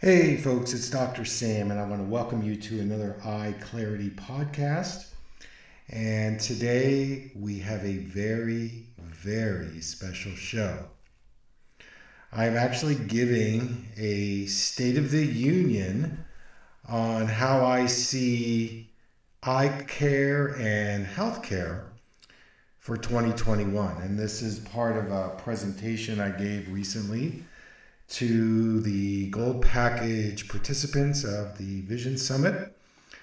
Hey, folks, it's Dr. Sam, and I want to welcome you to another Eye Clarity podcast. And today we have a very, very special show. I'm actually giving a State of the Union on how I see eye care and healthcare for 2021. And this is part of a presentation I gave recently to the gold package participants of the Vision Summit,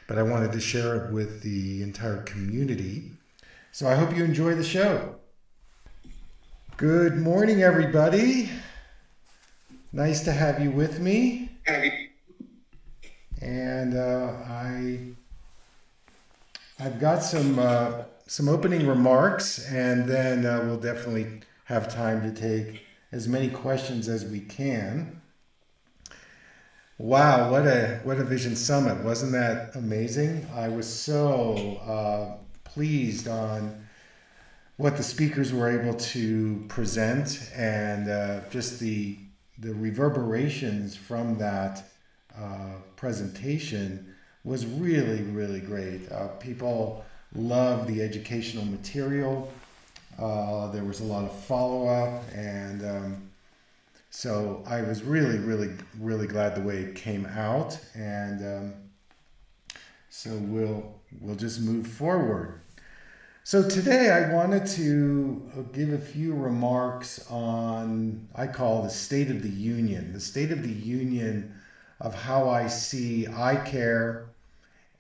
but I wanted to share it with the entire community. So I hope you enjoy the show. Good morning, everybody. Nice to have you with me. And uh, I, I've got some uh, some opening remarks, and then uh, we'll definitely have time to take as many questions as we can. Wow, what a what a vision summit! Wasn't that amazing? I was so uh, pleased on what the speakers were able to present and uh, just the the reverberations from that uh, presentation was really really great. Uh, people loved the educational material. Uh, there was a lot of follow up, and um, so I was really, really, really glad the way it came out. And um, so we'll we'll just move forward. So today I wanted to uh, give a few remarks on I call the state of the union, the state of the union of how I see eye care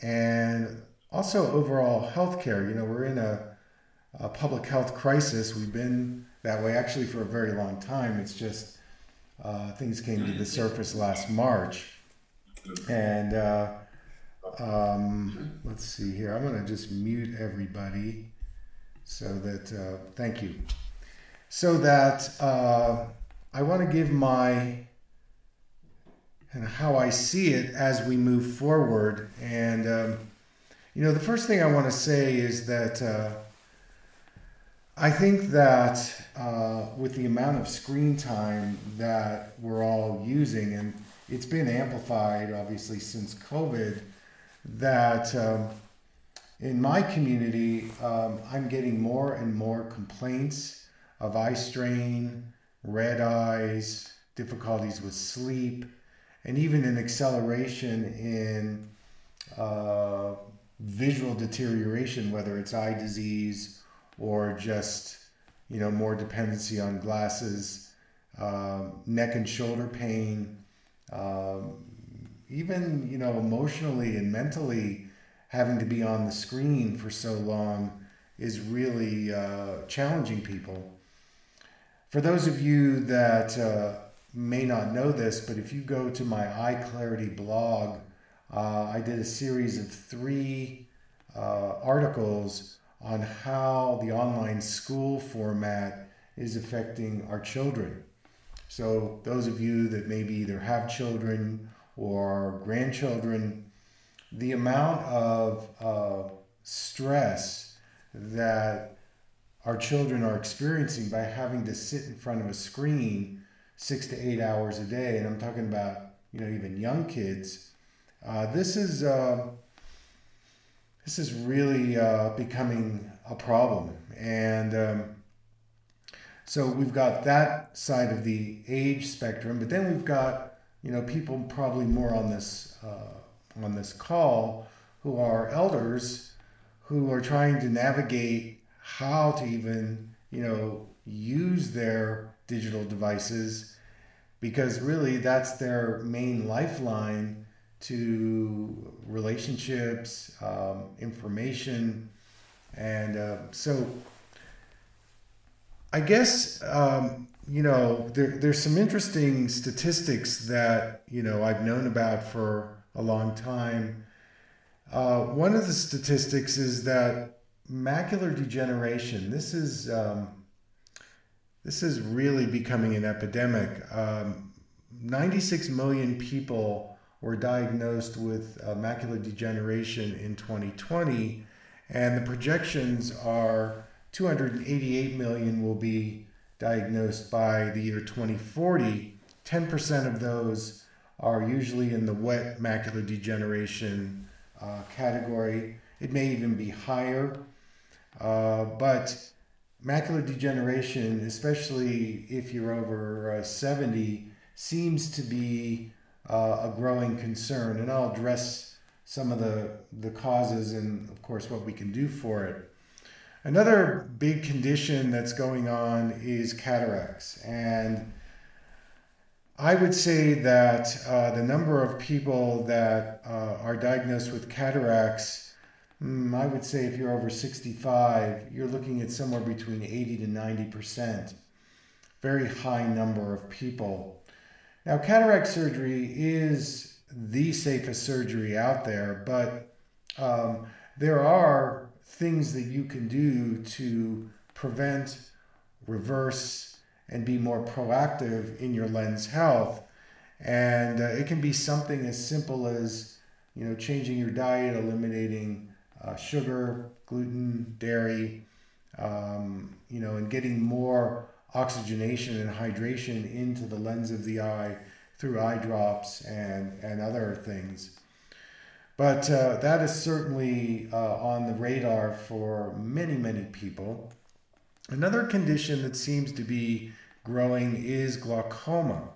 and also overall healthcare. You know, we're in a a public health crisis. We've been that way actually for a very long time. It's just uh, things came to the surface last March. And uh, um, let's see here. I'm going to just mute everybody so that, uh, thank you. So that uh, I want to give my and how I see it as we move forward. And, um, you know, the first thing I want to say is that uh, I think that uh, with the amount of screen time that we're all using, and it's been amplified obviously since COVID, that um, in my community, um, I'm getting more and more complaints of eye strain, red eyes, difficulties with sleep, and even an acceleration in uh, visual deterioration, whether it's eye disease or just you know more dependency on glasses, um, neck and shoulder pain, um, even you know emotionally and mentally having to be on the screen for so long is really uh, challenging people. For those of you that uh, may not know this, but if you go to my Eye Clarity blog, uh, I did a series of three uh, articles on how the online school format is affecting our children. So, those of you that maybe either have children or grandchildren, the amount of uh, stress that our children are experiencing by having to sit in front of a screen six to eight hours a day, and I'm talking about you know even young kids. Uh, this is uh, this is really uh, becoming a problem. And um, so we've got that side of the age spectrum, but then we've got you know people probably more on this uh, on this call who are elders who are trying to navigate how to even you know use their digital devices because really that's their main lifeline to relationships, um, information, and uh, so I guess um, you know there, there's some interesting statistics that you know I've known about for a long time. Uh, one of the statistics is that macular degeneration. This is um, this is really becoming an epidemic. Um, 96 million people were diagnosed with uh, macular degeneration in 2020, and the projections are 288 million will be diagnosed by the year 2040. 10% of those are usually in the wet macular degeneration uh, category. It may even be higher. Uh, but macular degeneration, especially if you're over uh, 70, seems to be uh, a growing concern. And I'll address some of the, the causes and, of course, what we can do for it. Another big condition that's going on is cataracts. And I would say that uh, the number of people that uh, are diagnosed with cataracts, mm, I would say if you're over 65, you're looking at somewhere between 80 to 90%. Very high number of people. Now, cataract surgery is the safest surgery out there, but um, there are things that you can do to prevent, reverse, and be more proactive in your lens health. And uh, it can be something as simple as, you know, changing your diet, eliminating uh, sugar, gluten, dairy, um, you know, and getting more oxygenation and hydration into the lens of the eye through eye drops and, and other things. But uh, that is certainly uh, on the radar for many, many people. Another condition that seems to be growing is glaucoma.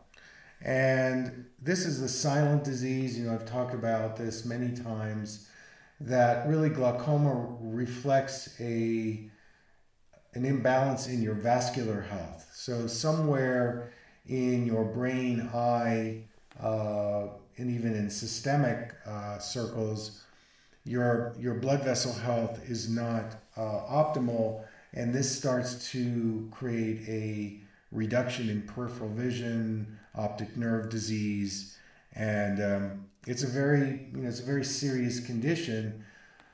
And this is the silent disease. You know, I've talked about this many times that really glaucoma reflects a an imbalance in your vascular health. So somewhere in your brain, eye, uh, and even in systemic uh, circles, your your blood vessel health is not uh, optimal, and this starts to create a reduction in peripheral vision, optic nerve disease, and um, it's a very you know it's a very serious condition.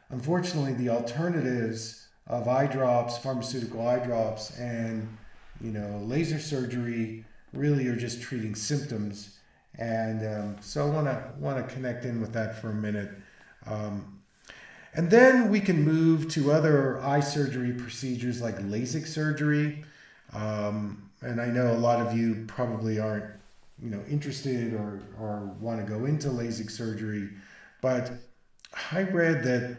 Unfortunately, the alternatives of eye drops, pharmaceutical eye drops, and you know laser surgery really are just treating symptoms and um, so I want to want to connect in with that for a minute. Um, and then we can move to other eye surgery procedures like LASIK surgery. Um, and I know a lot of you probably aren't, you know, interested or, or want to go into LASIK surgery, but I read that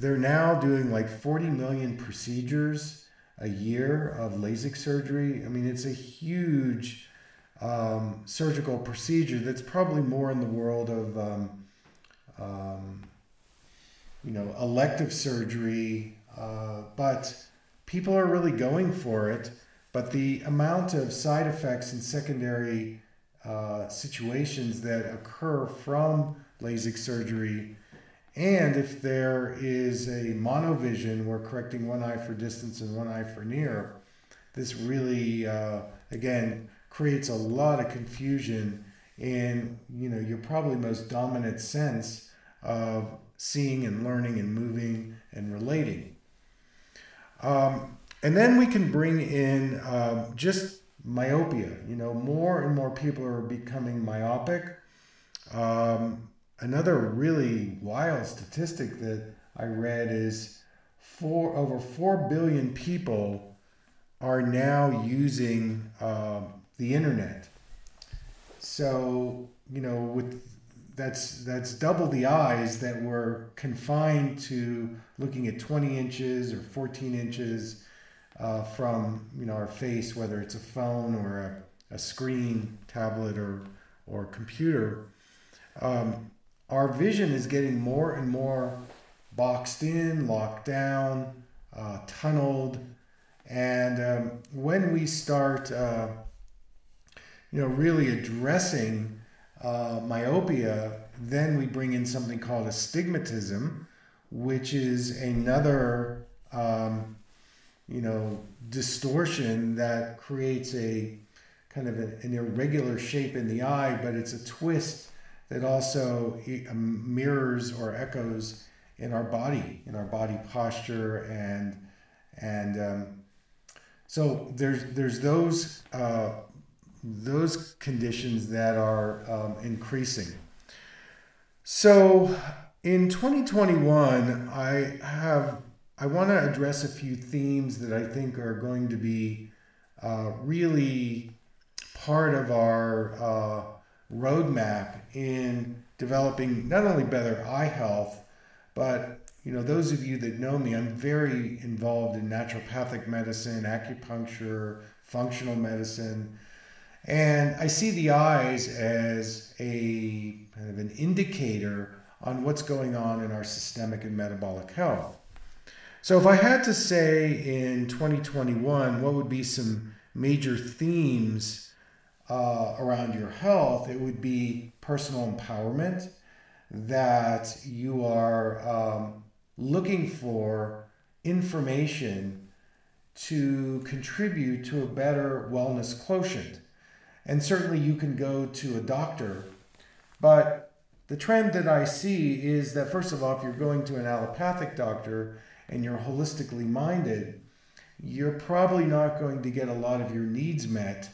they're now doing like 40 million procedures a year of LASIK surgery. I mean, it's a huge um, surgical procedure that's probably more in the world of um, um, you know elective surgery, uh, but people are really going for it. But the amount of side effects and secondary uh, situations that occur from LASIK surgery, and if there is a monovision, we're correcting one eye for distance and one eye for near, this really, uh, again, creates a lot of confusion in you know your probably most dominant sense of seeing and learning and moving and relating. Um, and then we can bring in um, just myopia. You know, more and more people are becoming myopic. Um, another really wild statistic that I read is four over four billion people are now using um, the internet. So, you know, with that's that's double the eyes that were confined to looking at 20 inches or 14 inches uh, from you know our face, whether it's a phone or a, a screen, tablet or or computer. Um, our vision is getting more and more boxed in, locked down, uh, tunneled, and um, when we start uh, you know, really addressing uh, myopia, then we bring in something called astigmatism, which is another, um, you know, distortion that creates a kind of an irregular shape in the eye, but it's a twist that also um, mirrors or echoes in our body, in our body posture, and and um, so there's there's those uh, those conditions that are um, increasing. So in 2021, I have I want to address a few themes that I think are going to be uh, really part of our uh, roadmap in developing not only better eye health, but you know, those of you that know me, I'm very involved in naturopathic medicine, acupuncture, functional medicine, and I see the eyes as a kind of an indicator on what's going on in our systemic and metabolic health. So, if I had to say in 2021, what would be some major themes uh, around your health, it would be personal empowerment, that you are um, looking for information to contribute to a better wellness quotient. And certainly you can go to a doctor, but the trend that I see is that, first of all, if you're going to an allopathic doctor and you're holistically minded, you're probably not going to get a lot of your needs met.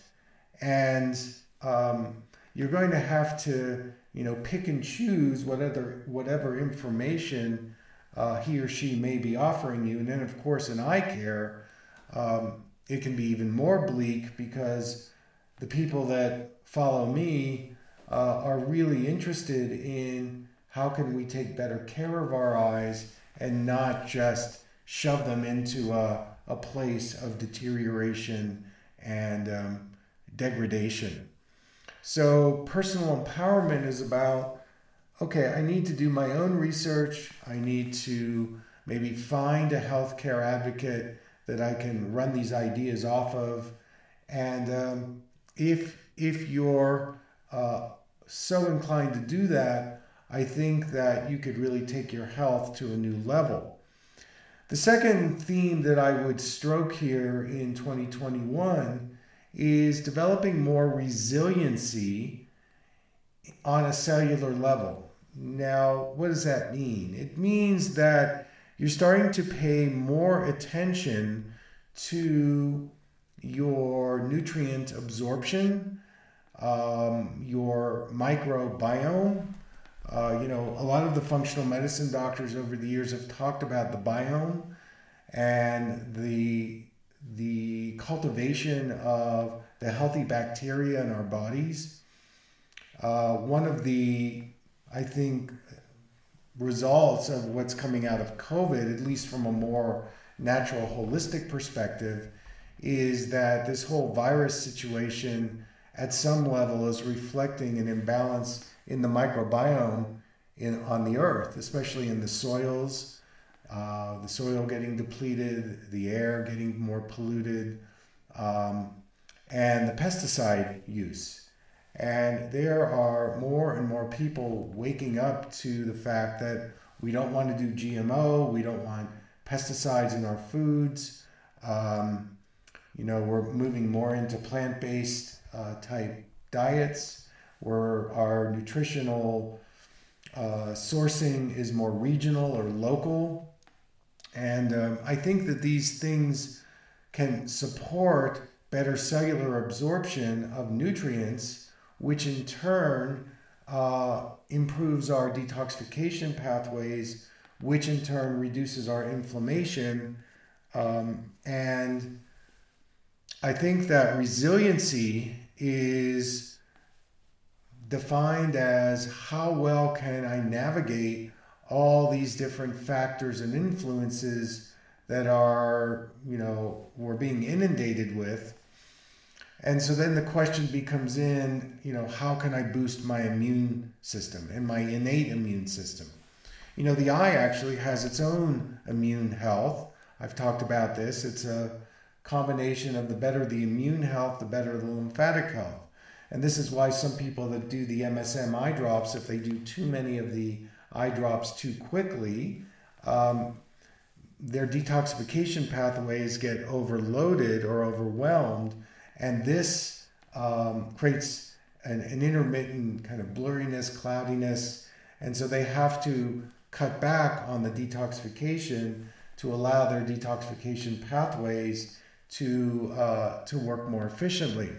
And um, you're going to have to, you know, pick and choose whatever, whatever information uh, he or she may be offering you. And then, of course, in eye care, um, it can be even more bleak because the people that follow me uh, are really interested in how can we take better care of our eyes and not just shove them into a, a place of deterioration and um, degradation. So, personal empowerment is about okay, I need to do my own research. I need to maybe find a healthcare advocate that I can run these ideas off of. And um, if if you're uh, so inclined to do that, I think that you could really take your health to a new level. The second theme that I would stroke here in 2021 is developing more resiliency on a cellular level. Now, what does that mean? It means that you're starting to pay more attention to your nutrient absorption, um, your microbiome. Uh, you know, a lot of the functional medicine doctors over the years have talked about the biome and the the cultivation of the healthy bacteria in our bodies. Uh, one of the, I think, results of what's coming out of COVID, at least from a more natural, holistic perspective, is that this whole virus situation at some level is reflecting an imbalance in the microbiome in, on the earth, especially in the soils, uh, the soil getting depleted, the air getting more polluted, um, and the pesticide use. And there are more and more people waking up to the fact that we don't want to do GMO, we don't want pesticides in our foods. Um, you know, we're moving more into plant based uh, type diets where our nutritional uh, sourcing is more regional or local. And um, I think that these things can support better cellular absorption of nutrients, which in turn uh, improves our detoxification pathways, which in turn reduces our inflammation. Um, and I think that resiliency is defined as how well can I navigate all these different factors and influences that are, you know, we're being inundated with. And so then the question becomes in, you know, how can I boost my immune system and my innate immune system? You know, the eye actually has its own immune health. I've talked about this. It's a combination of the better the immune health, the better the lymphatic health. And this is why some people that do the MSM eye drops, if they do too many of the eye drops too quickly, um, their detoxification pathways get overloaded or overwhelmed. And this um, creates an, an intermittent kind of blurriness, cloudiness. And so they have to cut back on the detoxification to allow their detoxification pathways to, uh, to work more efficiently.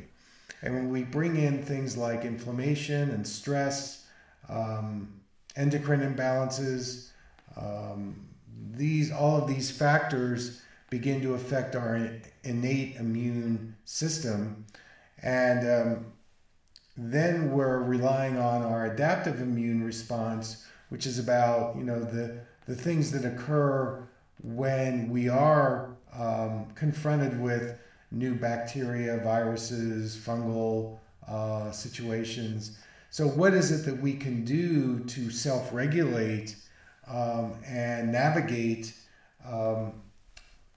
And when we bring in things like inflammation and stress, um, endocrine imbalances, um, these all of these factors begin to affect our innate immune system, and um, then we're relying on our adaptive immune response, which is about you know the the things that occur when we are um, confronted with new bacteria, viruses, fungal uh, situations. So, what is it that we can do to self regulate um, and navigate um,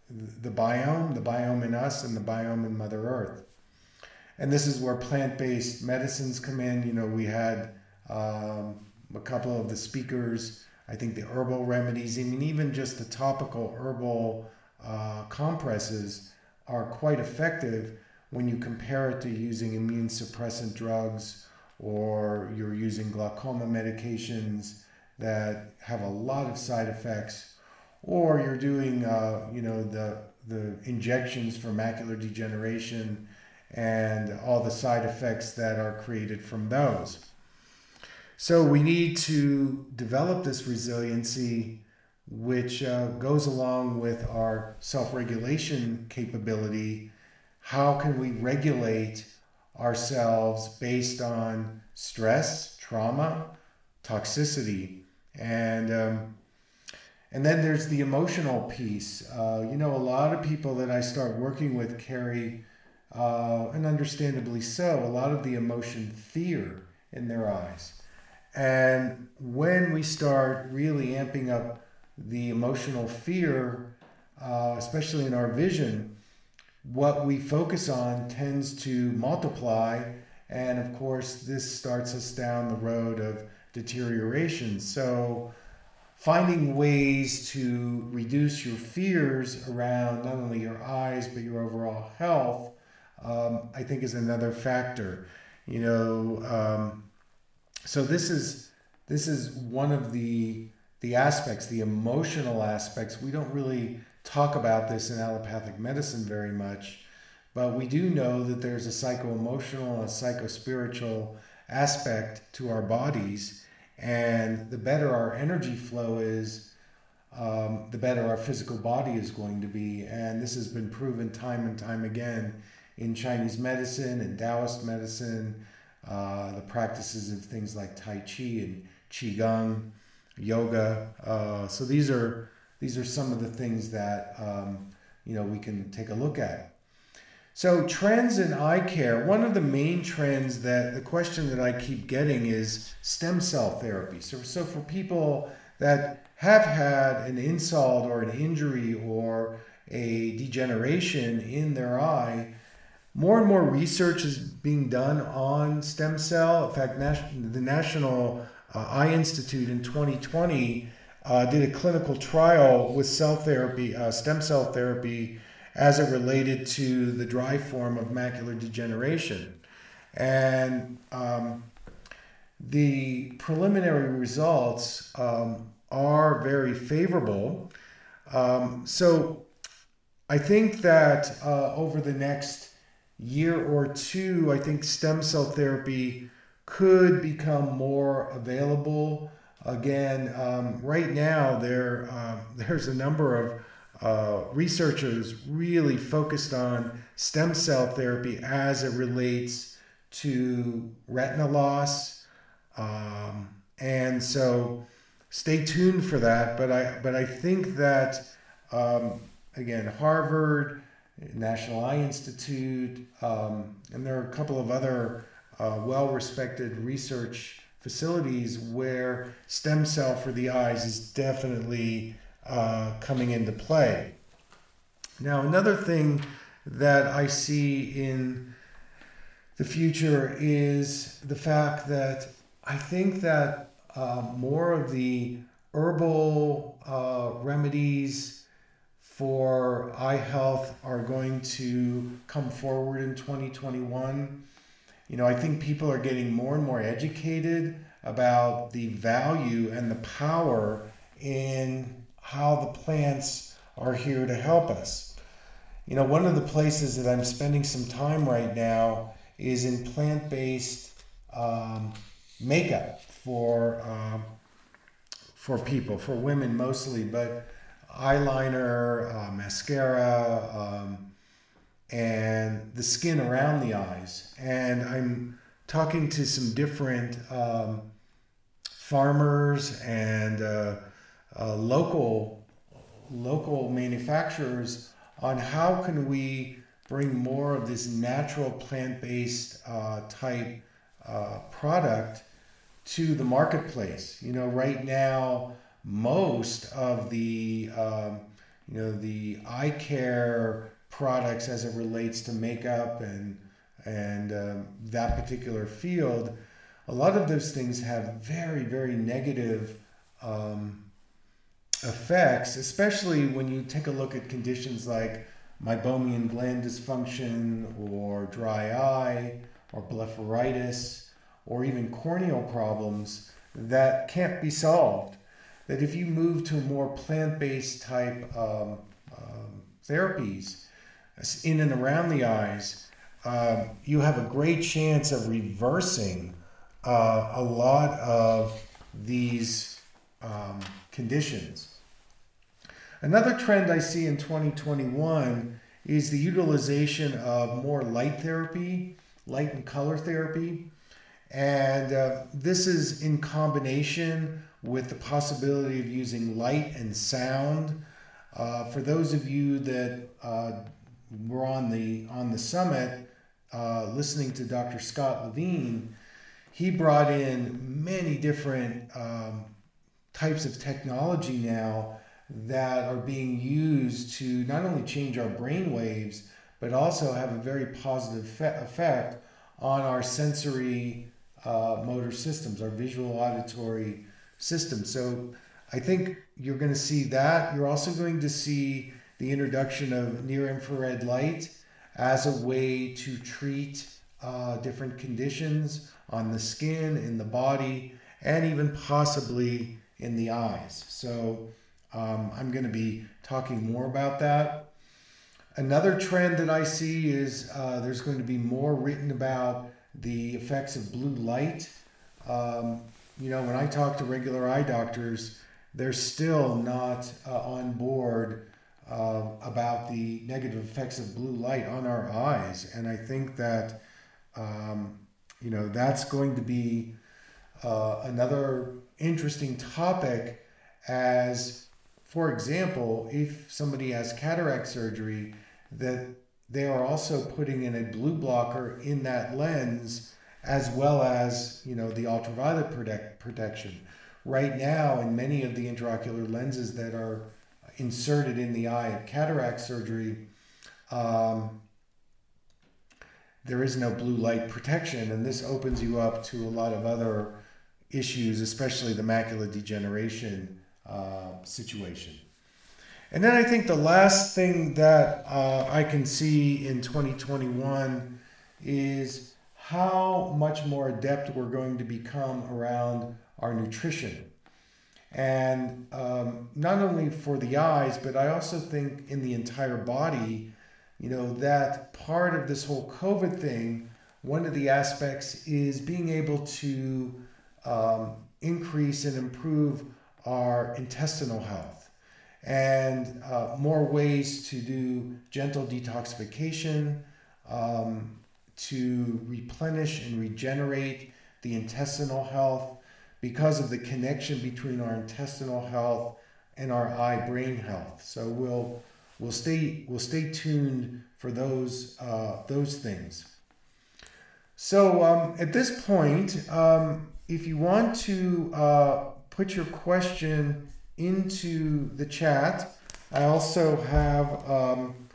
the biome, the biome in us, and the biome in Mother Earth? And this is where plant based medicines come in. You know, we had um, a couple of the speakers, I think the herbal remedies, I mean, even just the topical herbal uh, compresses are quite effective when you compare it to using immune suppressant drugs or you're using glaucoma medications that have a lot of side effects or you're doing uh, you know the the injections for macular degeneration and all the side effects that are created from those so we need to develop this resiliency which uh, goes along with our self regulation capability. How can we regulate ourselves based on stress, trauma, toxicity? And, um, and then there's the emotional piece. Uh, you know, a lot of people that I start working with carry, uh, and understandably so, a lot of the emotion fear in their eyes. And when we start really amping up the emotional fear, uh, especially in our vision, what we focus on tends to multiply. And of course, this starts us down the road of deterioration. So, finding ways to reduce your fears around not only your eyes, but your overall health, um, I think is another factor. You know, um, so this is this is one of the the aspects, the emotional aspects. We don't really talk about this in allopathic medicine very much, but we do know that there's a psycho emotional, a psycho spiritual aspect to our bodies. And the better our energy flow is, um, the better our physical body is going to be. And this has been proven time and time again in Chinese medicine and Taoist medicine, uh, the practices of things like Tai Chi and Qigong yoga. Uh, so these are these are some of the things that um, you know we can take a look at. So trends in eye care. One of the main trends that the question that I keep getting is stem cell therapy. So so for people that have had an insult or an injury or a degeneration in their eye, more and more research is being done on stem cell. In fact, the National uh, Eye Institute in 2020 uh, did a clinical trial with cell therapy, uh, stem cell therapy, as it related to the dry form of macular degeneration. And um, the preliminary results um, are very favorable. Um, so I think that uh, over the next year or two, I think stem cell therapy could become more available. Again, um, right now there uh, there's a number of uh, researchers really focused on stem cell therapy as it relates to retina loss, um, and so stay tuned for that. But I but I think that um, again Harvard, National Eye Institute, um, and there are a couple of other uh, well respected research facilities where stem cell for the eyes is definitely uh, coming into play. Now, another thing that I see in the future is the fact that I think that uh, more of the herbal uh, remedies for eye health are going to come forward in 2021 you know, I think people are getting more and more educated about the value and the power in how the plants are here to help us. You know, one of the places that I'm spending some time right now is in plant based um, makeup for, um, for people, for women mostly, but eyeliner, uh, mascara, um, and the skin around the eyes. And I'm talking to some different um, farmers and uh, uh, local local manufacturers on how can we bring more of this natural plant-based uh, type uh, product to the marketplace. You know, right now most of the um, you know the eye care products as it relates to makeup and and um, that particular field, a lot of those things have very very negative um, effects, especially when you take a look at conditions like meibomian gland dysfunction or dry eye or blepharitis or even corneal problems that can't be solved. That if you move to a more plant based type um, um, therapies in and around the eyes, uh, you have a great chance of reversing uh, a lot of these um, conditions. Another trend I see in 2021 is the utilization of more light therapy, light and color therapy. And uh, this is in combination with the possibility of using light and sound. Uh, for those of you that uh, were on the on the summit uh, listening to Dr. Scott Levine, he brought in many different um, types of technology now that are being used to not only change our brain waves, but also have a very positive fe- effect on our sensory uh, motor systems, our visual auditory systems. So I think you're going to see that. You're also going to see the introduction of near infrared light as a way to treat uh, different conditions on the skin, in the body, and even possibly in the eyes. So um, I'm going to be talking more about that. Another trend that I see is uh, there's going to be more written about the effects of blue light. Um, you know, when I talk to regular eye doctors, they're still not uh, on board uh, about the negative effects of blue light on our eyes. And I think that, um, you know, that's going to be uh, another interesting topic as for example, if somebody has cataract surgery, that they are also putting in a blue blocker in that lens as well as you know the ultraviolet protect, protection. Right now, in many of the intraocular lenses that are inserted in the eye of cataract surgery, um, there is no blue light protection, and this opens you up to a lot of other issues, especially the macular degeneration uh, situation. And then I think the last thing that uh, I can see in 2021 is how much more adept we're going to become around our nutrition. And um, not only for the eyes, but I also think in the entire body, you know, that part of this whole COVID thing, one of the aspects is being able to um, increase and improve our intestinal health. And uh, more ways to do gentle detoxification, um, to replenish and regenerate the intestinal health because of the connection between our intestinal health and our eye brain health. So we'll we'll stay we'll stay tuned for those uh, those things. So um, at this point, um, if you want to uh, put your question into the chat. I also have um,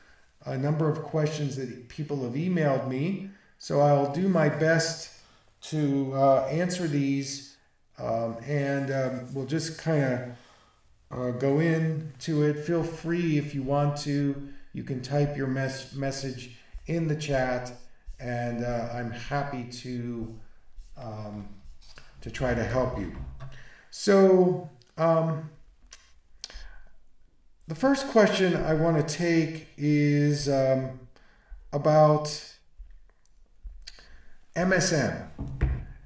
a number of questions that people have emailed me, so I'll do my best to uh, answer these, um, and um, we'll just kind of uh, go into it. Feel free if you want to. You can type your mes- message in the chat, and uh, I'm happy to um, to try to help you. So, um, the first question I want to take is um, about MSM.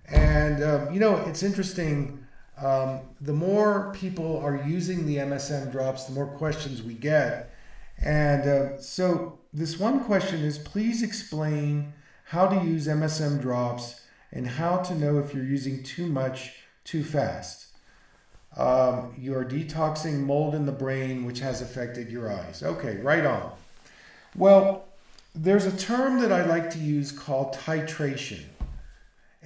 And, um, you know, it's interesting. Um, the more people are using the MSM drops, the more questions we get. And uh, so, this one question is please explain how to use MSM drops and how to know if you're using too much too fast. Um, you are detoxing mold in the brain, which has affected your eyes. Okay, right on. Well, there's a term that I like to use called titration.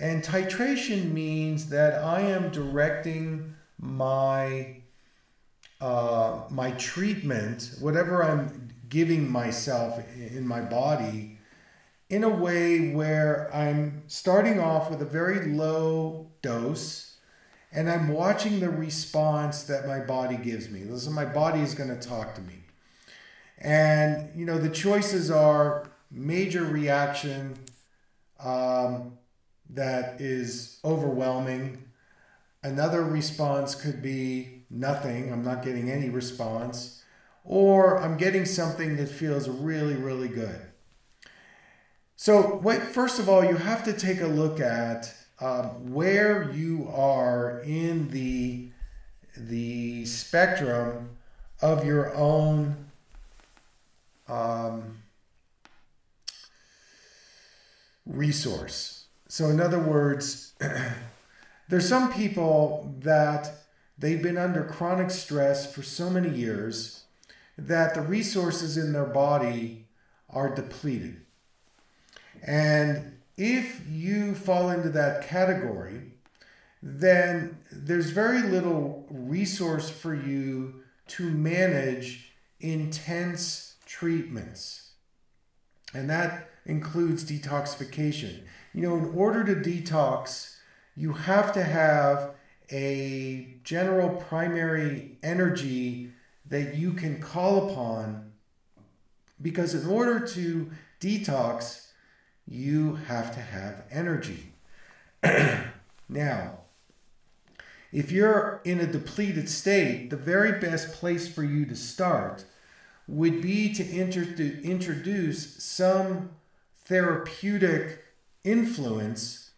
And titration means that I am directing my uh, my treatment, whatever I'm giving myself in my body, in a way where I'm starting off with a very low dose and I'm watching the response that my body gives me. Listen, my body is going to talk to me. And, you know, the choices are major reaction um, is overwhelming. Another response could be nothing, I'm not getting any response. Or I'm getting something that feels really, really good. So, what, first of all, you have to take a look at um, where you are in the the spectrum of your own um, resource. So, in other words, there's some people that they've been under chronic stress for so many years that the resources in their body are depleted. And if you fall into that category, then there's very little resource for you to manage intense treatments. And that includes detoxification. You know, in order to detox, you have to have a general primary energy that you can call upon because in order to detox, you have to have energy. now, if you're in a depleted state, the very best place for you to start would be to introduce some therapeutic influence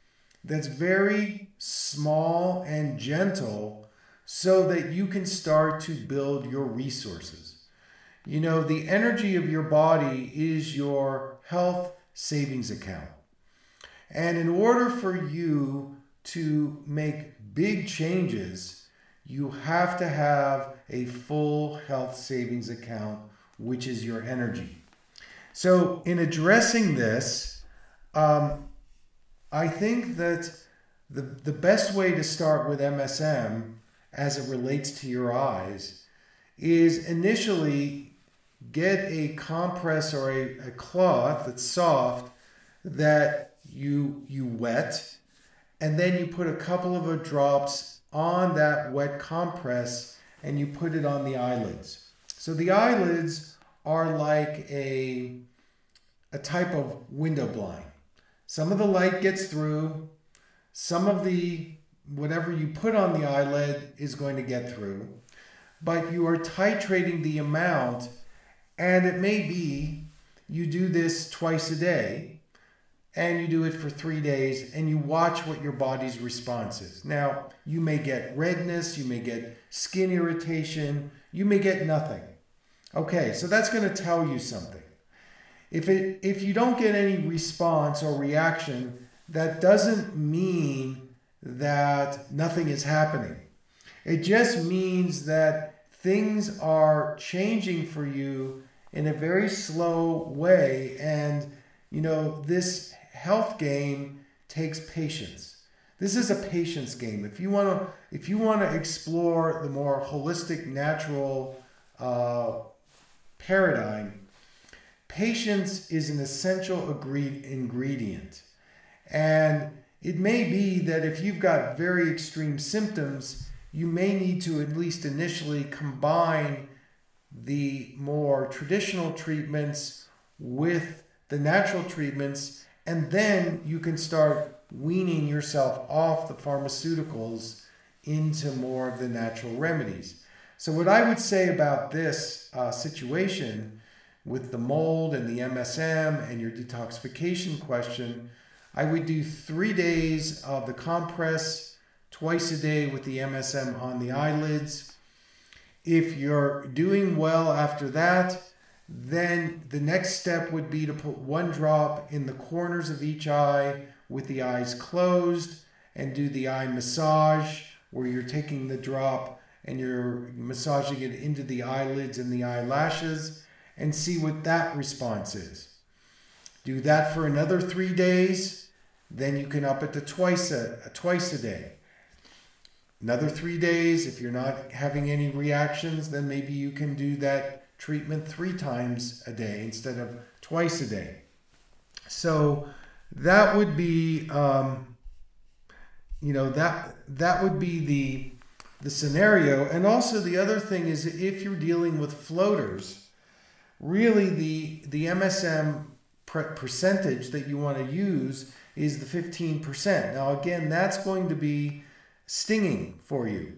that's very small and gentle so that you can start to build your resources. You know, the energy of your body is your health savings account. And in order for you to make big changes, you have to have a full health savings account, which is your energy. So, in addressing this, um, I think that the, the best way to start with MSM as it relates to your eyes is initially get a compress or a, a cloth that's soft that you you wet and then you put a couple of drops on that wet compress and you put it on the eyelids. So the eyelids are like a a type of window blind. Some of the light gets through, some of the whatever you put on the eyelid is going to get through, but you are titrating the amount and it may be you do this twice a day and you do it for three days and you watch what your body's response is. Now, you may get redness, you may get skin irritation, you may get nothing. Okay, so that's going to tell you something. If, it, if you don't get any response or reaction, that doesn't mean that nothing is happening. It just means that things are changing for you in a very slow way. And, you know, this health game takes patience. This is a patience game. If you want to, if you want to explore the more holistic, natural uh, paradigm, patience is an essential ingredient. And it may be that if you've got very extreme symptoms, you may need to at least initially combine the more traditional treatments with the natural treatments, and then you can start weaning yourself off the pharmaceuticals into more of the natural remedies. So, what I would say about this uh, situation with the mold and the MSM and your detoxification question, I would do three days of the compress twice a day with the MSM on the eyelids. If you're doing well after that, then the next step would be to put one drop in the corners of each eye with the eyes closed and do the eye massage where you're taking the drop and you're massaging it into the eyelids and the eyelashes and see what that response is. Do that for another three days, then you can up it to twice a, twice a day. Another three days, if you're not having any reactions, then maybe you can do that treatment three times a day instead of twice a day. So that would be, um, you know, that that would be the the scenario. And also the other thing is if you're dealing with floaters, really the the MSM percentage that you want to use is the 15%. Now again, that's going to be stinging for you.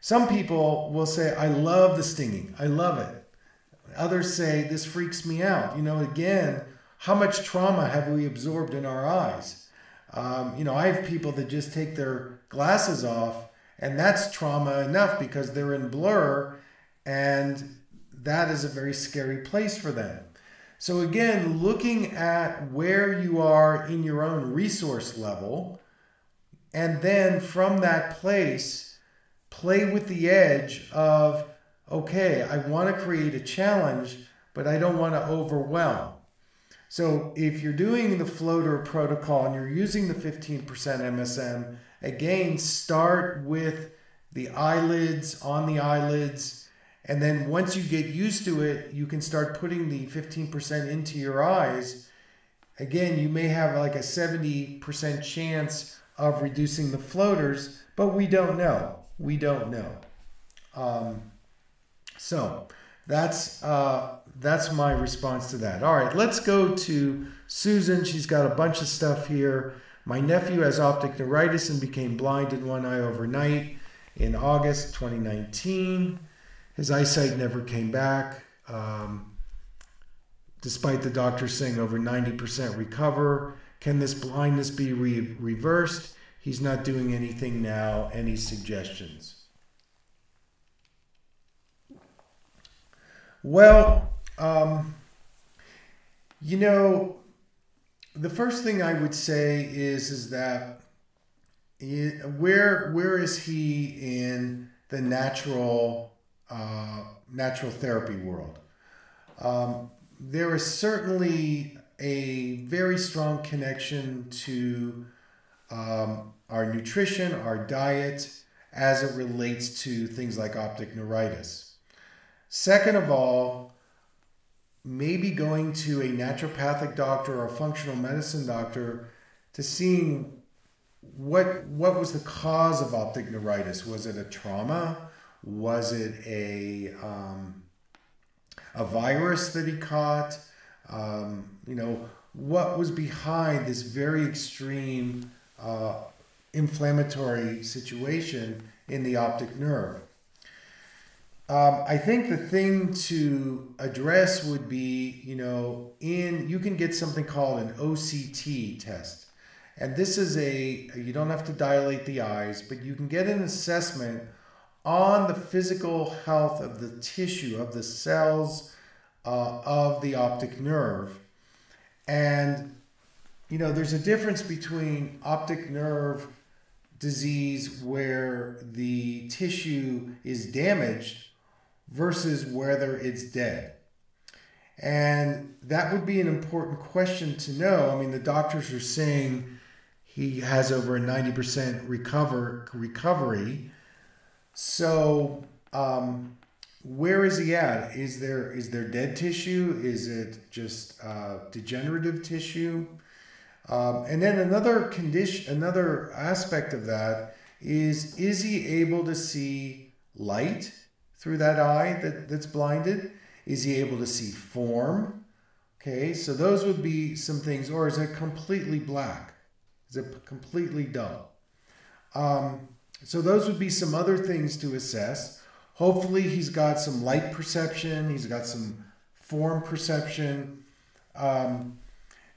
Some people will say, I love the stinging. I love it. Others say, this freaks me out. You know, again, how much trauma have we absorbed in our eyes? Um, you know, I have people that just take their glasses off, and that's trauma enough because they're in blur, and that is a very scary place for them. So, again, looking at where you are in your own resource level, and then from that place, play with the edge of, okay, I want to create a challenge, but I don't want to overwhelm. So if you're doing the floater protocol and you're using the 15% MSM, again, start with the eyelids on the eyelids. And then once you get used to it, you can start putting the 15% into your eyes. Again, you may have like a 70% chance of reducing the floaters, but we don't know. We don't know. Um, so that's uh, that's my response to that. All right, let's go to Susan. She's got a bunch of stuff here. My nephew has optic neuritis and became blind in one eye overnight in August 2019. His eyesight never came back. Um, despite the doctor saying over 90% recover, can this blindness be re- reversed? He's not doing anything now. Any suggestions? Well, um, you know, the first thing I would say is is that where where is he in the natural uh, natural therapy world? Um, there is certainly a very strong connection to um, our nutrition, our diet, as it relates to things like optic neuritis. Second of all, maybe going to a naturopathic doctor or a functional medicine doctor to seeing what what was the cause of optic neuritis. Was it a trauma? Was it a um, a virus that he caught? Um, you know, what was behind this very extreme uh, inflammatory situation in the optic nerve. Um, I think the thing to address would be, you know, in you can get something called an OCT test. And this is a, you don't have to dilate the eyes, but you can get an assessment on the physical health of the tissue, of the cells uh, of the optic nerve. And you know, there's a difference between optic nerve disease where the tissue is damaged versus whether it's dead. And that would be an important question to know. I mean, the doctors are saying he has over a 90% recover, recovery. So, um, where is he at? Is there is there dead tissue? Is it just uh, degenerative tissue? Um, and then another condition, another aspect of that is is he able to see light through that eye that, that's blinded? Is he able to see form? Okay, so those would be some things. Or is it completely black? Is it completely dull? Um, so those would be some other things to assess. Hopefully, he's got some light perception. He's got some form perception. Um,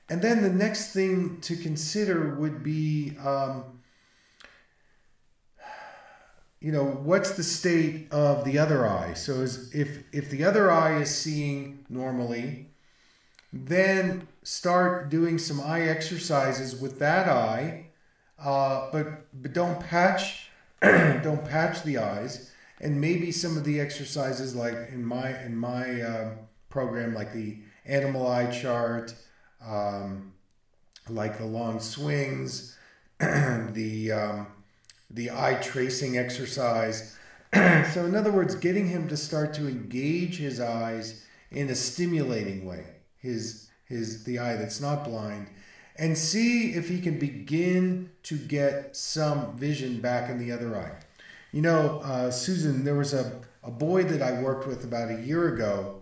and then the next thing to consider would be, um, you know, what's the state of the other eye? So is, if if the other eye is seeing normally, then start doing some eye exercises with that eye, uh, but but don't patch don't patch the eyes, and maybe some of the exercises like in my in my uh, program, like the animal eye chart, um, like the long swings, the um, the eye tracing exercise. so, in other words, getting him to start to engage his eyes in a stimulating way, his his the eye that's not blind, and see if he can begin to get some vision back in the other eye. You know, uh, Susan, there was a, a boy that I worked with about a year ago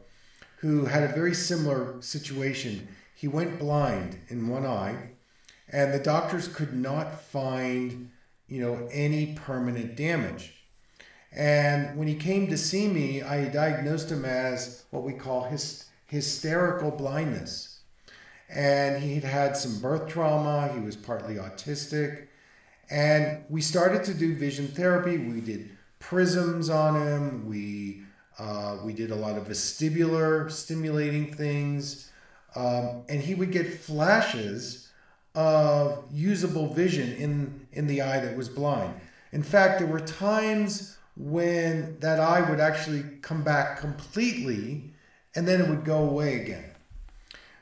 who had a very similar situation. He went blind in one eye, and the doctors could not find, you know, any permanent damage. And when he came to see me, I diagnosed him as what we call his, hysterical blindness. And he'd had some birth trauma, he was partly autistic. And we started to do vision therapy. We did prisms on him, we, uh, we did a lot of vestibular stimulating things. Um, and he would get flashes of usable vision in, in the eye that was blind. In fact, there were times when that eye would actually come back completely and then it would go away again.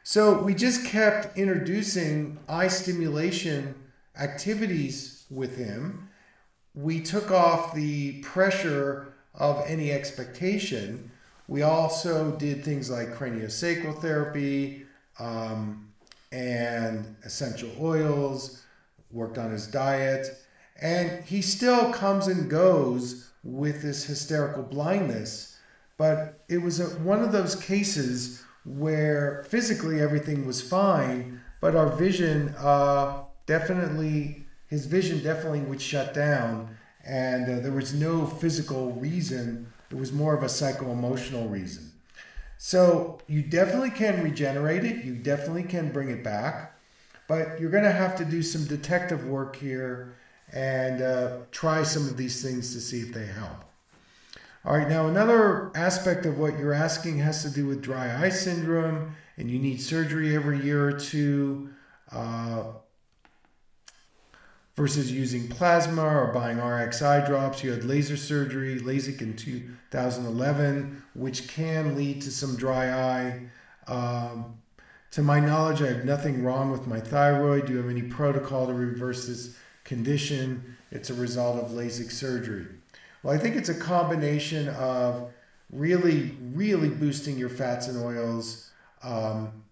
So we just kept introducing eye stimulation activities with him. We took off the pressure of any expectation. We also did things like craniosacral therapy um, and essential oils, worked on his diet, and he still comes and goes with this hysterical blindness. But it was a, one of those cases where physically everything was fine, but our vision uh, definitely, his vision definitely would shut down. And uh, there was no physical reason, it was more of a psycho emotional reason. So you definitely can regenerate it, you definitely can bring it back, but you're going to have to do some detective work here and uh, try some of these things to see if they help. All right, now another aspect of what you're asking has to do with dry eye syndrome, and you need surgery every year or two uh, versus using plasma or buying RX eye drops. You had laser surgery, LASIK in 2011, which can lead to some dry eye. Um, to my knowledge, I have nothing wrong with my thyroid. Do you have any protocol to reverse this condition. It's a result of LASIK surgery. Well, I think it's a combination of really, really boosting your fats and oils, um,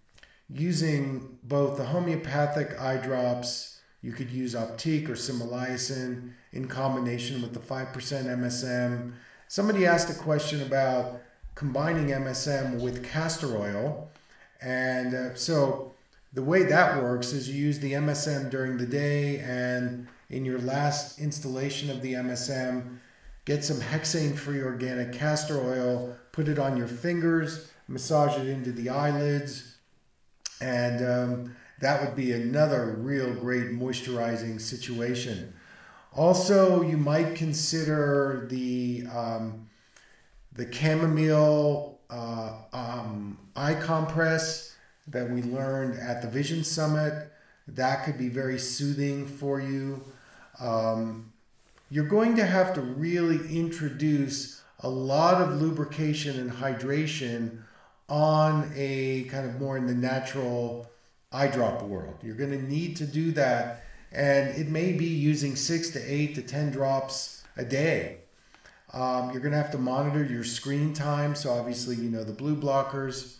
using both the homeopathic eye drops. You could use Optique or Similasan in combination with the 5% MSM. Somebody asked a question about combining MSM with castor oil. And uh, so the way that works is you use the MSM during the day and in your last installation of the MSM, get some hexane free organic castor oil, put it on your fingers, massage it into the eyelids, and um, that would be another real great moisturizing situation. Also, you might consider the um, the chamomile uh, um, eye compress that we learned at the Vision Summit. That could be very soothing for you. Um, you're going to have to really introduce a lot of lubrication and hydration on a kind of more in the natural eye drop world. You're going to need to do that, and it may be using six to eight to 10 drops a day. Um, you're going to have to monitor your screen time. So, obviously, you know the blue blockers.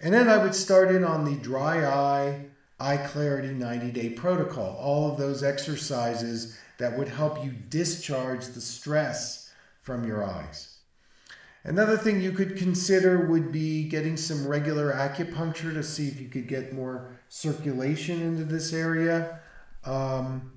And then I would start in on the dry eye, eye clarity 90 day protocol, all of those exercises that would help you discharge the stress from your eyes. Another thing you could consider would be getting some regular acupuncture to see if you could get more circulation into this area. Um,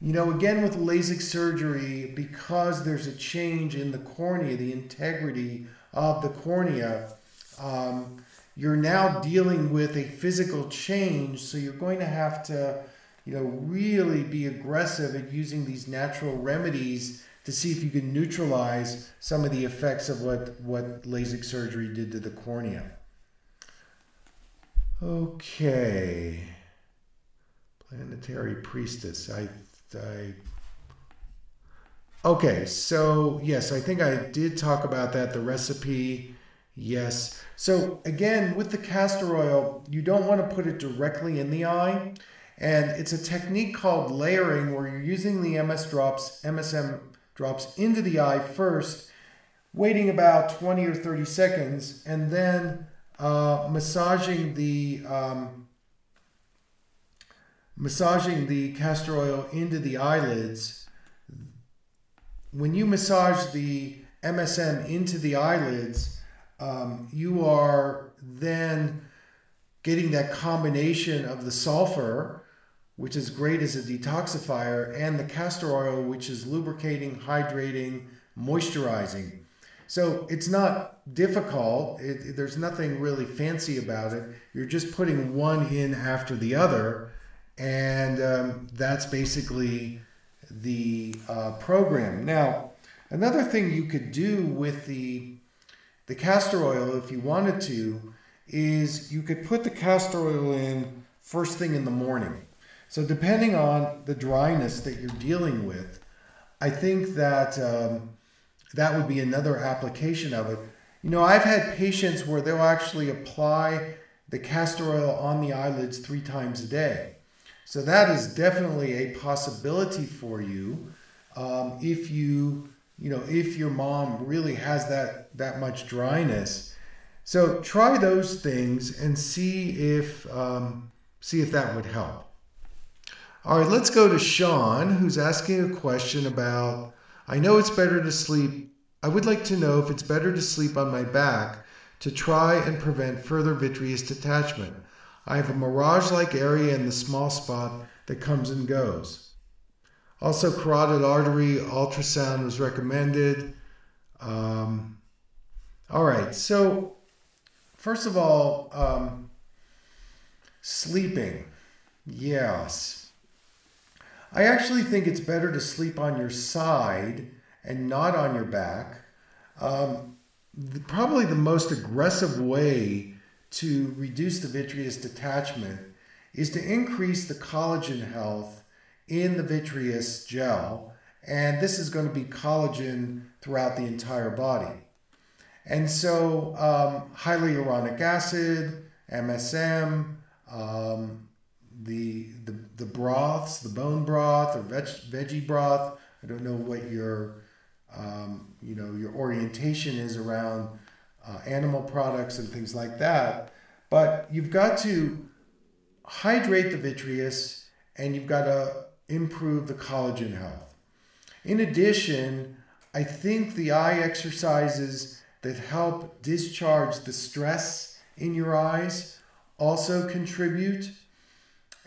you know, again with LASIK surgery, because there's a change in the cornea, the integrity of the cornea, um, you're now dealing with a physical change, so you're going to have to, you know, really be aggressive at using these natural remedies to see if you can neutralize some of the effects of what, what LASIK surgery did to the cornea. Okay. Planetary priestess. I, I. Okay, so yes, I think I did talk about that. The recipe, yes. So again, with the castor oil, you don't want to put it directly in the eye, and it's a technique called layering, where you're using the MS drops, MSM drops into the eye first, waiting about 20 or 30 seconds, and then uh, massaging the um, massaging the castor oil into the eyelids. When you massage the MSM into the eyelids, um, you are then getting that combination of the sulfur, which is great as a detoxifier, and the castor oil, which is lubricating, hydrating, moisturizing. So it's not difficult. It, there's nothing really fancy about it. You're just putting one in after the other, and um, that's basically the uh, program. Now, another thing you could do with the the castor oil, if you wanted to, is you could put the castor oil in first thing in the morning. So depending on the dryness that you're dealing with, I think that. Um, that would be another application of it. You know, I've had patients where they'll actually apply the castor oil on the eyelids three times a day. So that is definitely a possibility for you um, if you, you know, if your mom really has that that much dryness. So try those things and see if um, see if that would help. All right, let's go to Sean, who's asking a question about I know it's better to sleep. I would like to know if it's better to sleep on my back to try and prevent further vitreous detachment. I have a mirage like area in the small spot that comes and goes. Also, carotid artery ultrasound was recommended. Um, all right, so first of all, um, sleeping. Yes, I actually think it's better to sleep on your side and not on your back. Um, the, probably the most aggressive way to reduce the vitreous detachment is to increase the collagen health in the vitreous gel. And this is going to be collagen throughout the entire body. And so, um, hyaluronic acid, MSM, um, the, the the broths, the bone broth or veg, veggie broth. I don't know what your um, you know your orientation is around uh, animal products and things like that, but you've got to hydrate the vitreous and you've got to improve the collagen health. In addition, I think the eye exercises that help discharge the stress in your eyes also contribute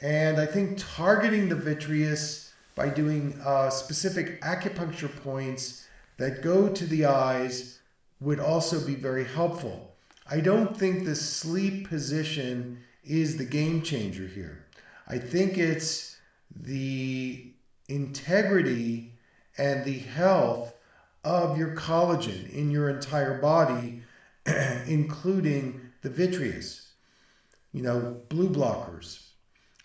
and I think targeting the vitreous by doing uh, specific acupuncture points that go to the eyes would also be very helpful. I don't think the sleep position is the game changer here. I think it's the integrity and the health of your collagen in your entire body, including the vitreous. You know, blue blockers,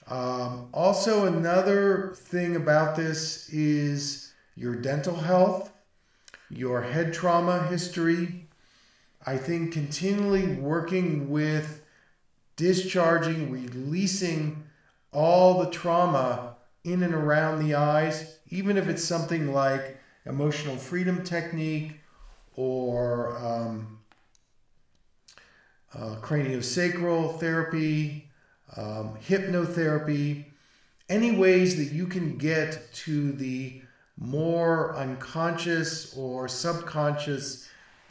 um, also, another thing about this is your dental health, your head trauma history. I think continually working with discharging, releasing all the trauma in and around the eyes, even if it's something like emotional freedom technique or um, uh, craniosacral therapy, um, hypnotherapy, any ways that you can get to the more unconscious or subconscious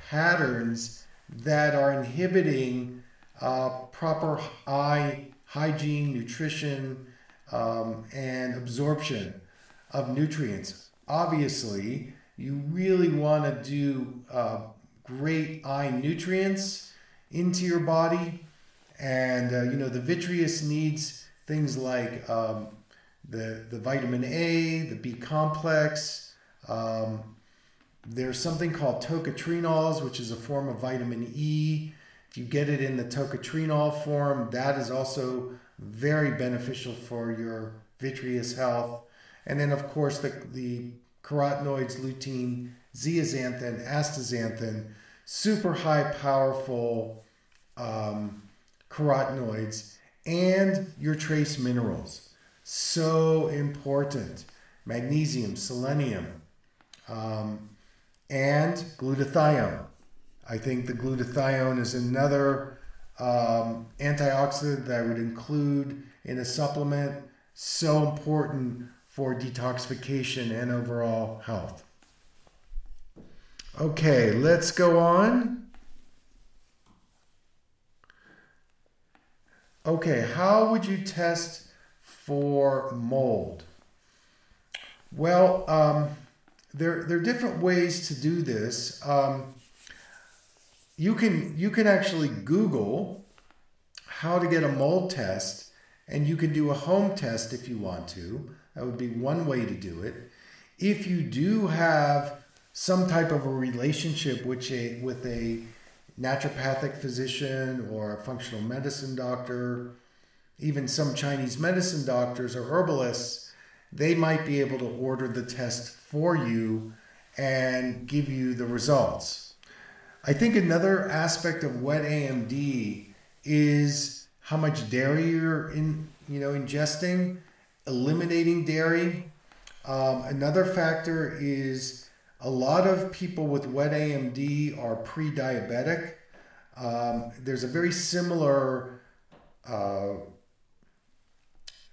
patterns that are inhibiting uh, proper eye hygiene, nutrition, um, and absorption of nutrients. Obviously, you really want to do uh, great eye nutrients into your body and uh, you know the vitreous needs things like um, the the vitamin A, the B complex. Um, there's something called tocotrienols, which is a form of vitamin E If you get it in the tocotrienol form, that is also very beneficial for your vitreous health. And then, of course, the, the carotenoids, lutein, zeaxanthin, astaxanthin, super high powerful um, carotenoids, and your trace minerals. So important. Magnesium, selenium, um, and glutathione. I think the glutathione is another um, antioxidant that I would include in a supplement. So important for detoxification and overall health. Okay, let's go on. Okay, how would you test for mold? Well, um, there, there are different ways to do this. Um, you can you can actually Google how to get a mold test, and you can do a home test if you want to. That would be one way to do it. If you do have some type of a relationship with a with a naturopathic physician or a functional medicine doctor, even some Chinese medicine doctors or herbalists, they might be able to order the test for you and give you the results. I think another aspect of wet AMD is how much dairy you're in, you know, ingesting, eliminating dairy. Um, another factor is a lot of people with wet AMD are pre diabetic. Um, there's a very similar uh,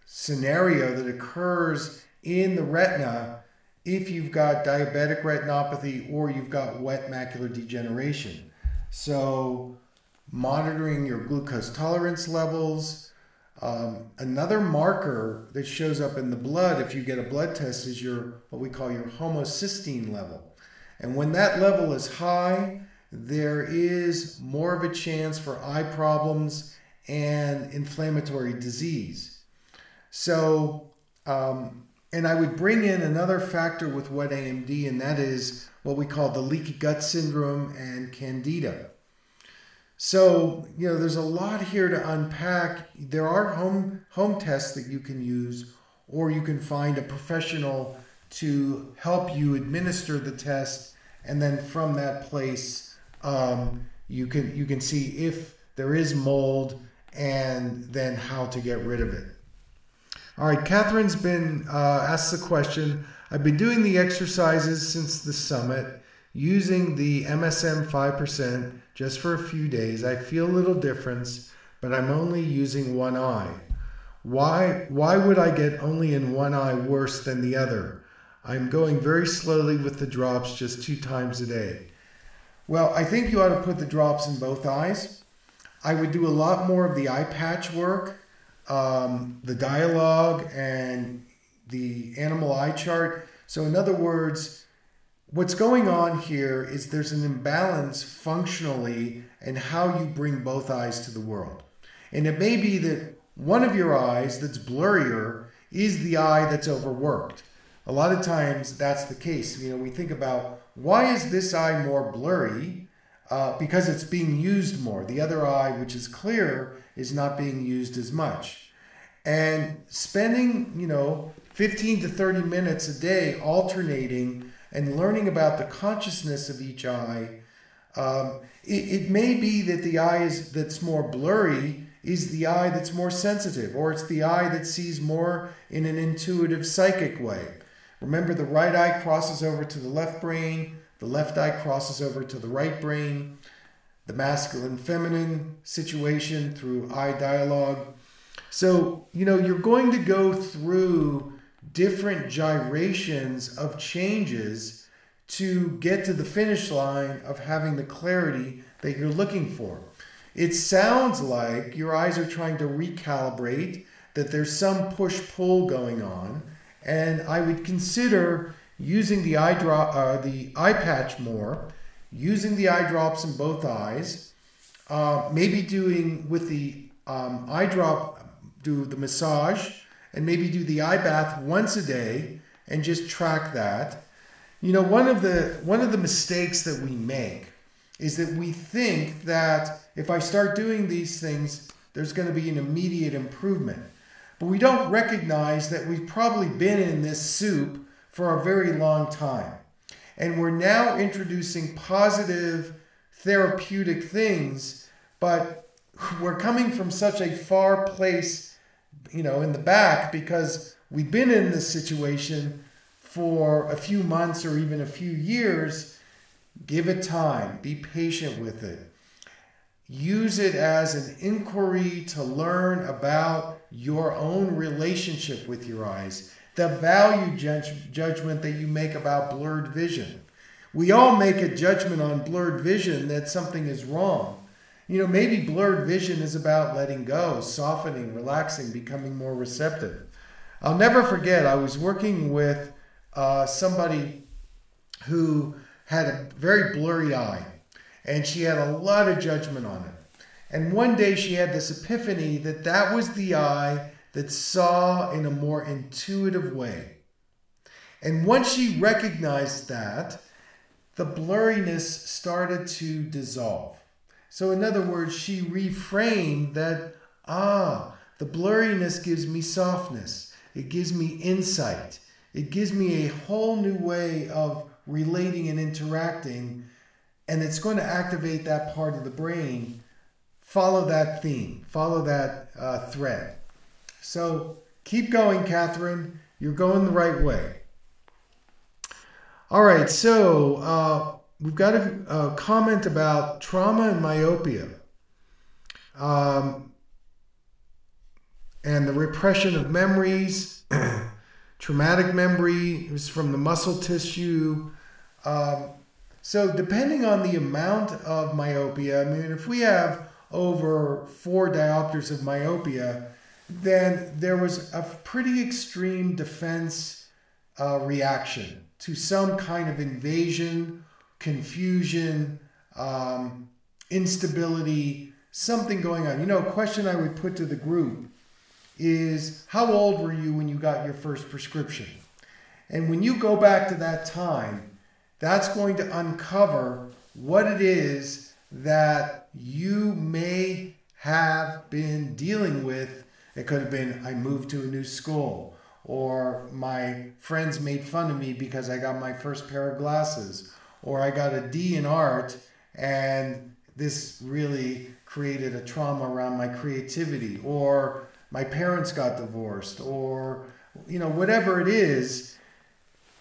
scenario that occurs in the retina if you've got diabetic retinopathy or you've got wet macular degeneration. So, monitoring your glucose tolerance levels. Um, another marker that shows up in the blood if you get a blood test is your what we call your homocysteine level. And when that level is high, there is more of a chance for eye problems and inflammatory disease. So, um, and I would bring in another factor with wet AMD, and that is what we call the leaky gut syndrome and candida. So, you know, there's a lot here to unpack. There are home home tests that you can use, or you can find a professional to help you administer the test, and then from that place, um, you can you can see if there is mold and then how to get rid of it. All right, Catherine's been uh, asked the question. I've been doing the exercises since the summit using the MSM 5% just for a few days. I feel a little difference, but I'm only using one eye. Why, why would I get only in one eye worse than the other? I'm going very slowly with the drops just two times a day. Well, I think you ought to put the drops in both eyes. I would do a lot more of the eye patch work um, the dialogue and the animal eye chart. So, in other words, what's going on here is there's an imbalance functionally in how you bring both eyes to the world. And it may be that one of your eyes that's blurrier is the eye that's overworked. A lot of times that's the case. You know, we think about why is this eye more blurry? Uh, because it's being used more. The other eye, which is clear, is not being used as much. And spending, you know, 15 to 30 minutes a day alternating and learning about the consciousness of each eye. Um, it, it may be that the eye is, that's more blurry is the eye that's more sensitive, or it's the eye that sees more in an intuitive, psychic way. Remember, the right eye crosses over to the left brain, the left eye crosses over to the right brain. The masculine feminine situation through eye dialogue. So, you know, you're going to go through different gyrations of changes to get to the finish line of having the clarity that you're looking for. It sounds like your eyes are trying to recalibrate, that there's some push pull going on, and I would consider using the eye drop, uh, the eye patch more, using the eye drops in both eyes, uh, maybe doing with the um, eye drop, do the massage, and maybe do the eye bath once a day, and just track that. You know, one of the one of the mistakes that we make is that we think that if I start doing these things, there's going to be an immediate improvement. But we don't recognize that we've probably been in this soup for a very long time. And we're now introducing positive therapeutic things, but we're coming from such a far place, you know, in the back because we've been in this situation for a few months or even a few years. Give it time, be patient with it. Use it as an inquiry to learn about your own relationship with your eyes, the value judge- judgment that you make about blurred vision. We all make a judgment on blurred vision that something is wrong. You know, maybe blurred vision is about letting go, softening, relaxing, becoming more receptive. I'll never forget, I was working with uh, somebody who had a very blurry eye, and she had a lot of judgment on it. And one day she had this epiphany that that was the eye that saw in a more intuitive way. And once she recognized that, the blurriness started to dissolve. So, in other words, she reframed that, ah, the blurriness gives me softness, it gives me insight, it gives me a whole new way of relating and interacting, and it's going to activate that part of the brain. Follow that theme, follow that uh, thread. So keep going, Catherine. You're going the right way. All right, so uh, we've got a, a, comment about trauma and myopia. Um, and the repression of memories, traumatic memories from the muscle tissue. Um, so, depending on the amount of myopia, I mean, if we have over four diopters of myopia, then there was a pretty extreme defense uh, reaction to some kind of invasion, confusion, um, instability, something going on. You know, a question I would put to the group is how old were you when you got your first prescription? And when you go back to that time, that's going to uncover what it is that you may have been dealing with. It could have been I moved to a new school, or my friends made fun of me because I got my first pair of glasses, or I got a D in art and this really created a trauma around my creativity, or my parents got divorced, or you know whatever it is,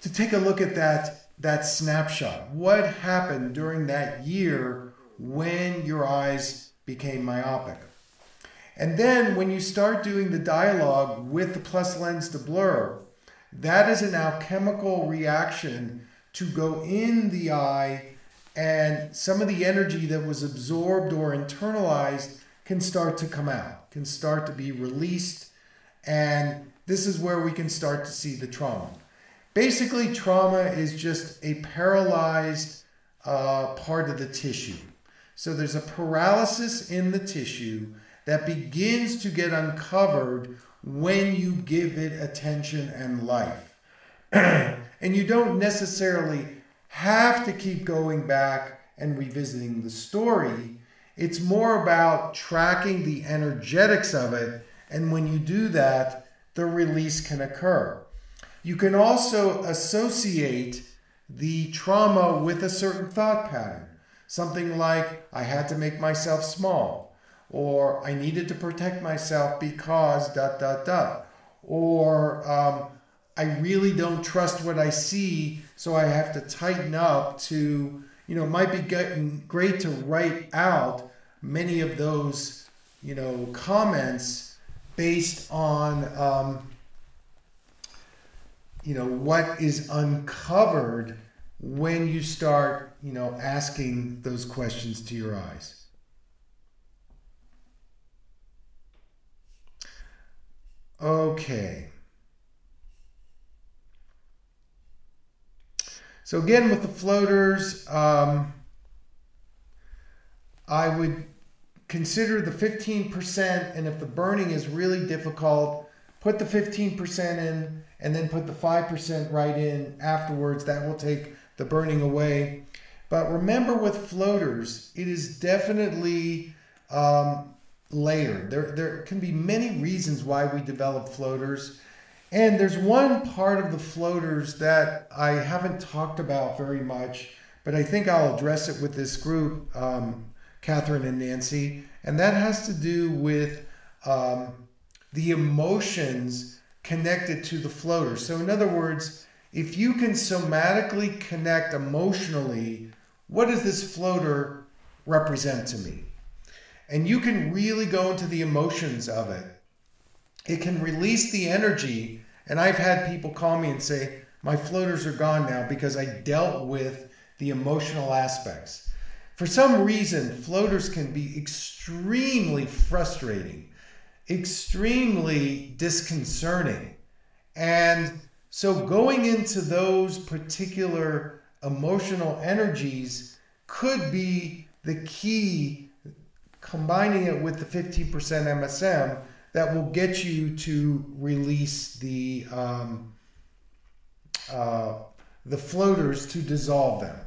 to take a look at that that snapshot. What happened during that year when your eyes became myopic? And then when you start doing the dialogue with the plus lens to blur, that is an alchemical reaction to go in the eye, and some of the energy that was absorbed or internalized can start to come out, can start to be released. And this is where we can start to see the trauma. Basically, trauma is just a paralyzed uh, part of the tissue. So there's a paralysis in the tissue that begins to get uncovered when you give it attention and life. and you don't necessarily have to keep going back and revisiting the story. It's more about tracking the energetics of it. And when you do that, the release can occur. You can also associate the trauma with a certain thought pattern. Something like, I had to make myself small or I needed to protect myself because dot dot dot, or um, I really don't trust what I see, so I have to tighten up to you know it might be getting great to write out many of those you know comments based on um, you know what is uncovered when you start you know asking those questions to your eyes Okay. So again, with the floaters, um, I would consider the 15%, and if the burning is really difficult, put the 15% in and then put the 5% right in afterwards. That will take the burning away. But remember with floaters, it is definitely um, layered. There, there can be many reasons why we develop floaters. And there's one part of the floaters that I haven't talked about very much, but I think I'll address it with this group, um, Catherine and Nancy, and that has to do with um, the emotions connected to the floater. So, in other words, if you can somatically connect emotionally, what does this floater represent to me? And you can really go into the emotions of it. It can release the energy. And I've had people call me and say, My floaters are gone now because I dealt with the emotional aspects. For some reason, floaters can be extremely frustrating, extremely disconcerting. And so, going into those particular emotional energies could be the key, combining it with the 15% MSM that will get you to release the um, uh, the floaters to dissolve them.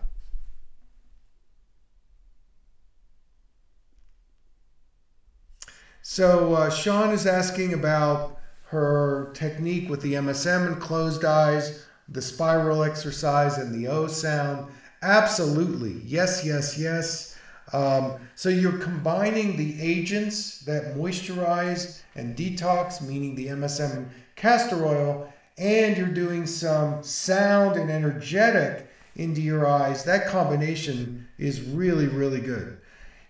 So uh, Sean is asking about her technique with the MSM and closed eyes, the spiral exercise, and the O sound. Absolutely. Yes, yes, yes. Um, so you're combining the agents that moisturize and detox, meaning the MSM and castor oil, and you're doing some sound and energetic into your eyes. That combination is really, really good.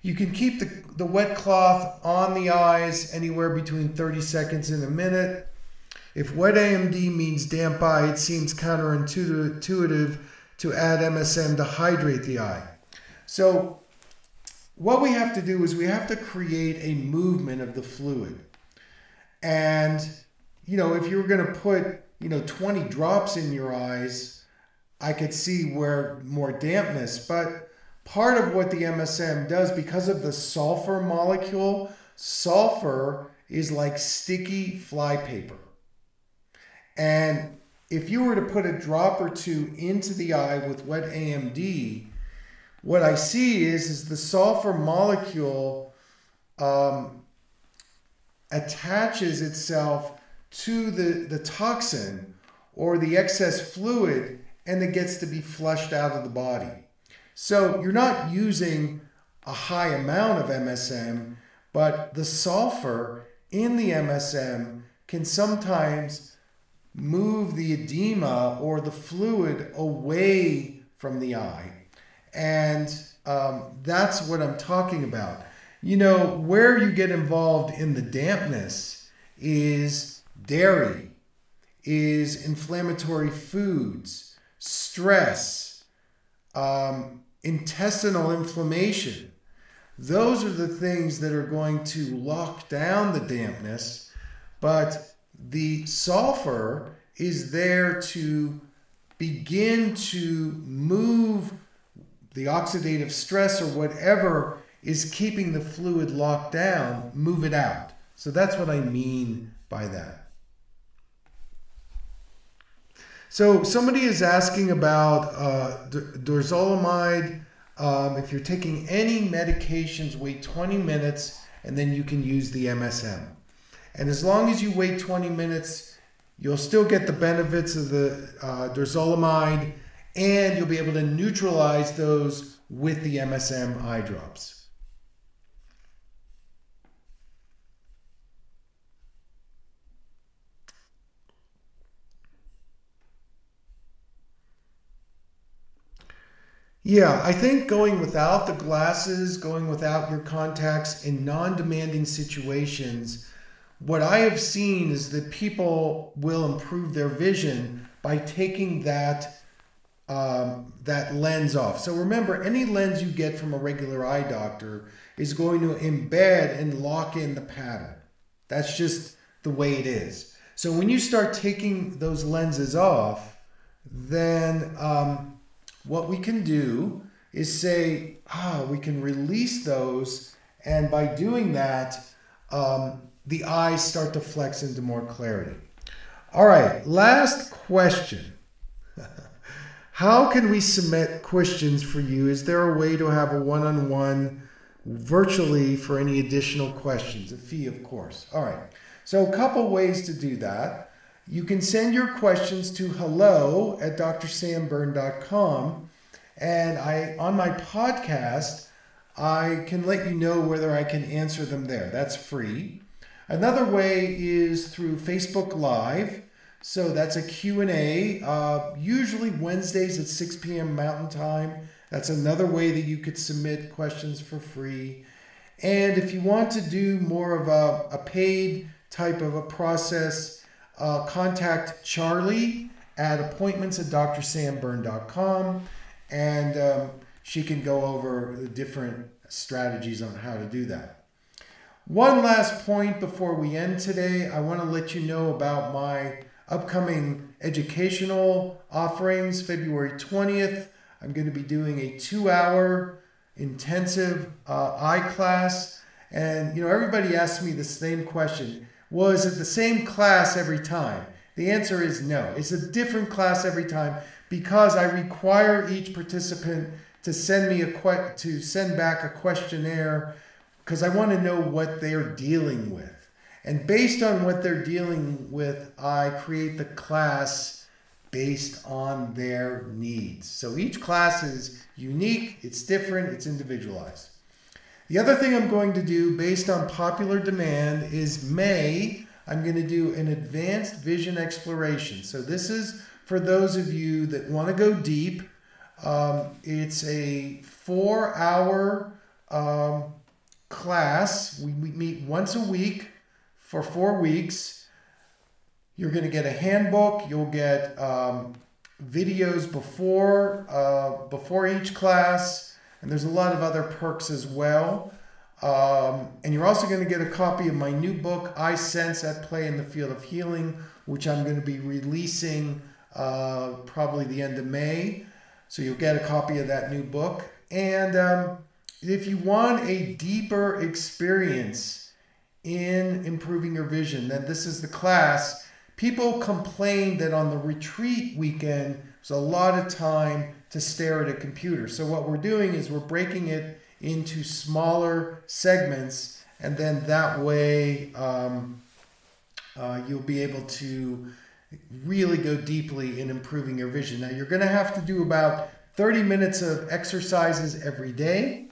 You can keep the, the wet cloth on the eyes anywhere between 30 seconds and a minute. If wet AMD means damp eye, it seems counterintuitive to add MSM to hydrate the eye. So, what we have to do is we have to create a movement of the fluid. And, you know, if you were going to put, you know, 20 drops in your eyes, I could see where more dampness, but part of what the MSM does because of the sulfur molecule, sulfur is like sticky flypaper. And if you were to put a drop or two into the eye with wet AMD, what I see is, is the sulfur molecule um, attaches itself to the, the toxin or the excess fluid and it gets to be flushed out of the body. So you're not using a high amount of MSM, but the sulfur in the MSM can sometimes move the edema or the fluid away from the eye. And um, that's what I'm talking about. You know, where you get involved in the dampness is dairy, is inflammatory foods, stress, um, intestinal inflammation. Those are the things that are going to lock down the dampness, but the sulfur is there to begin to move the oxidative stress or whatever is keeping the fluid locked down, move it out. So that's what I mean by that. So somebody is asking about uh, dorzolamide. Um, if you're taking any medications, wait 20 minutes and then you can use the MSM. And as long as you wait 20 minutes, you'll still get the benefits of the uh, dorzolamide and you'll be able to neutralize those with the MSM eye drops. Yeah, I think going without the glasses, going without your contacts in non demanding situations, what I have seen is that people will improve their vision by taking that. Um, that lens off. So remember, any lens you get from a regular eye doctor is going to embed and lock in the pattern. That's just the way it is. So when you start taking those lenses off, then um, what we can do is say, ah, we can release those. And by doing that, um, the eyes start to flex into more clarity. All right, last question. how can we submit questions for you? Is there a way to have a one on one virtually for any additional questions? A fee, of course. All right. So, a couple ways to do that. You can send your questions to hello at drsamberne.com. And I on my podcast, I can let you know whether I can answer them there. That's free. Another way is through Facebook Live. So that's a Q&A, uh, usually Wednesdays at 6 p.m. Mountain Time. That's another way that you could submit questions for free. And if you want to do more of a, a paid type of a process, uh, contact Charlie at appointments at drsamberne.com and um, she can go over the different strategies on how to do that. One last point before we end today, I want to let you know about my upcoming educational offerings. February 20th, I'm going to be doing a two hour intensive uh, eye class. And, you know, everybody asks me the same question Was it the same class every time? The answer is no. It's a different class every time because I require each participant to send me a que- to send back a questionnaire because I want to know what they're dealing with. And based on what they're dealing with, I create the class based on their needs. So each class is unique, it's different, it's individualized. The other thing I'm going to do based on popular demand is May, I'm going to do an advanced vision exploration. So this is for those of you that want to go deep. Um, it's a four hour um, class. We, we meet once a week for four weeks. You're going to get a handbook. You'll get um, videos before uh, before each class, and there's a lot of other perks as well. Um, and you're also going to get a copy of my new book, I Sense at Play in the Field of Healing, which I'm going to be releasing uh, probably the end of May. So you'll get a copy of that new book. And um, if you want a deeper experience in improving your vision. That this is the class. People complain that on the retreat weekend, there's a lot of time to stare at a computer. So what we're doing is we're breaking it into smaller segments, and then that way um, uh, you'll be able to really go deeply in improving your vision. Now you're going to have to do about 30 minutes of exercises every day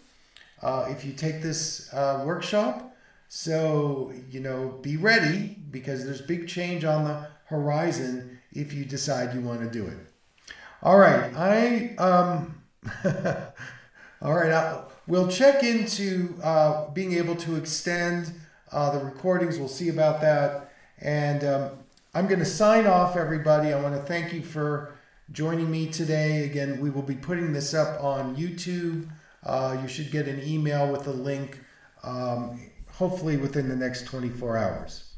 uh, if you take this uh, workshop. So, you know, be ready because there's big change on the horizon if you decide you want to do it. All right, I um all right, I, we'll check into uh, being able to extend uh, the recordings. We'll see about that. And um, I'm going to sign off, everybody. I want to thank you for joining me today. Again, we will be putting this up on YouTube. Uh, you should get an email with a link. Um, hopefully within the next 24 hours.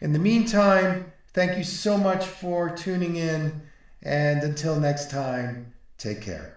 In the meantime, thank you so much for tuning in, and until next time, take care.